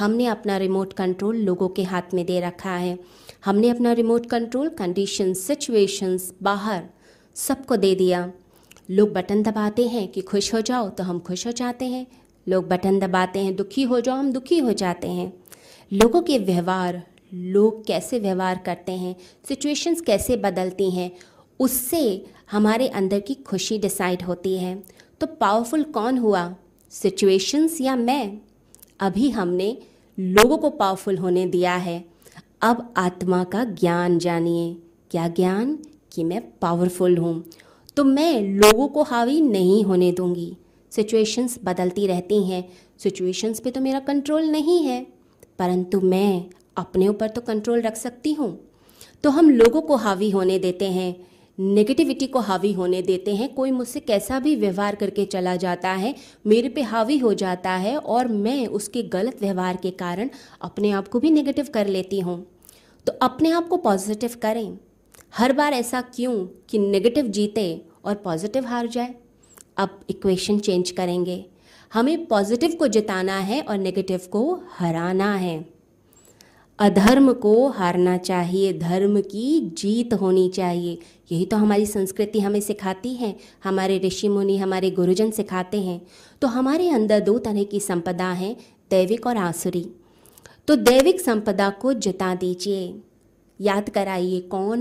हमने अपना remote control लोगों के हाथ में दे रखा है। हमने अपना रिमोट कंट्रोल कंडीशन सिचुएशंस बाहर सबको दे दिया। लोग बटन दबाते हैं कि खुश हो जाओ तो हम खुश हो जाते हैं। लोग बटन दबाते हैं, दुखी हो जाओ, हम दुखी हो जाते हैं। लोगों के व्यवहार, लोग कैसे व्यवहार करते हैं सिचुएशंस कैसे बदलती हैं, उससे हमारे अंदर की खुशी डिसाइड होती है। तो पावरफुल कौन हुआ? सिचुएशंस या मैं? अभी हमने लोगों को पावरफुल होने दिया है। अब आत्मा का ज्ञान जानिए। क्या ज्ञान? कि मैं पावरफुल हूँ। तो मैं लोगों को हावी नहीं होने दूँगी। सिचुएशंस बदलती रहती हैं। सिचुएशंस पे तो मेरा कंट्रोल नहीं है। परंतु मैं अपने ऊपर तो कंट्रोल रख सकती हूँ। तो हम लोगों को हावी होने देते हैं। नेगेटिविटी को हावी होने देते हैं। कोई मुझसे कैसा भी व्यवहार करके चला जाता है, मेरे पे हावी हो जाता है और मैं उसके गलत व्यवहार के कारण अपने आप को भी नेगेटिव कर लेती हूँ। तो अपने आप को पॉजिटिव करें। हर बार ऐसा क्यों कि नेगेटिव जीते और पॉजिटिव हार जाए? अब इक्वेशन चेंज करेंगे। हमें पॉजिटिव को जिताना है और नेगेटिव को हराना है। अधर्म को हारना चाहिए, धर्म की जीत होनी चाहिए। यही तो हमारी संस्कृति हमें सिखाती है, हमारे ऋषि मुनि, हमारे गुरुजन सिखाते हैं। तो हमारे अंदर दो तरह की संपदा हैं, दैविक और आसुरी। तो दैविक संपदा को जिता दीजिए, याद कराइए कौन